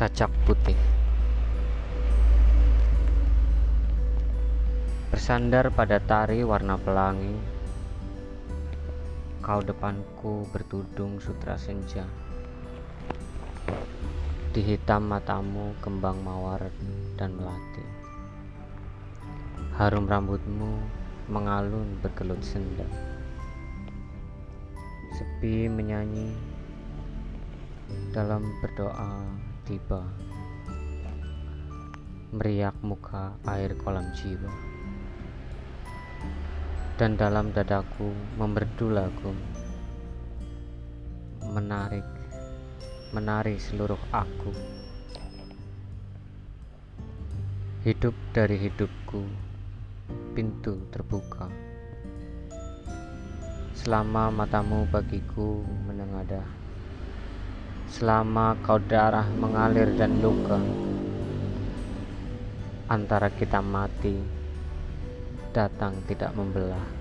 Sajak putih. Bersandar pada tari warna pelangi Kau depanku bertudung sutra senja. Di hitam matamu kembang mawar dan melati. Harum rambutmu mengalun berkelut senda. Sepi menyanyi dalam berdoa tiba. Meriak muka air kolam jiwa. Dan dalam dadaku memerdu lagu. Menarik menari seluruh aku. Hidup dari hidupku pintu terbuka. Selama matamu bagiku menengadah selama kau darah mengalir dan luka antara kita mati datang tidak membelah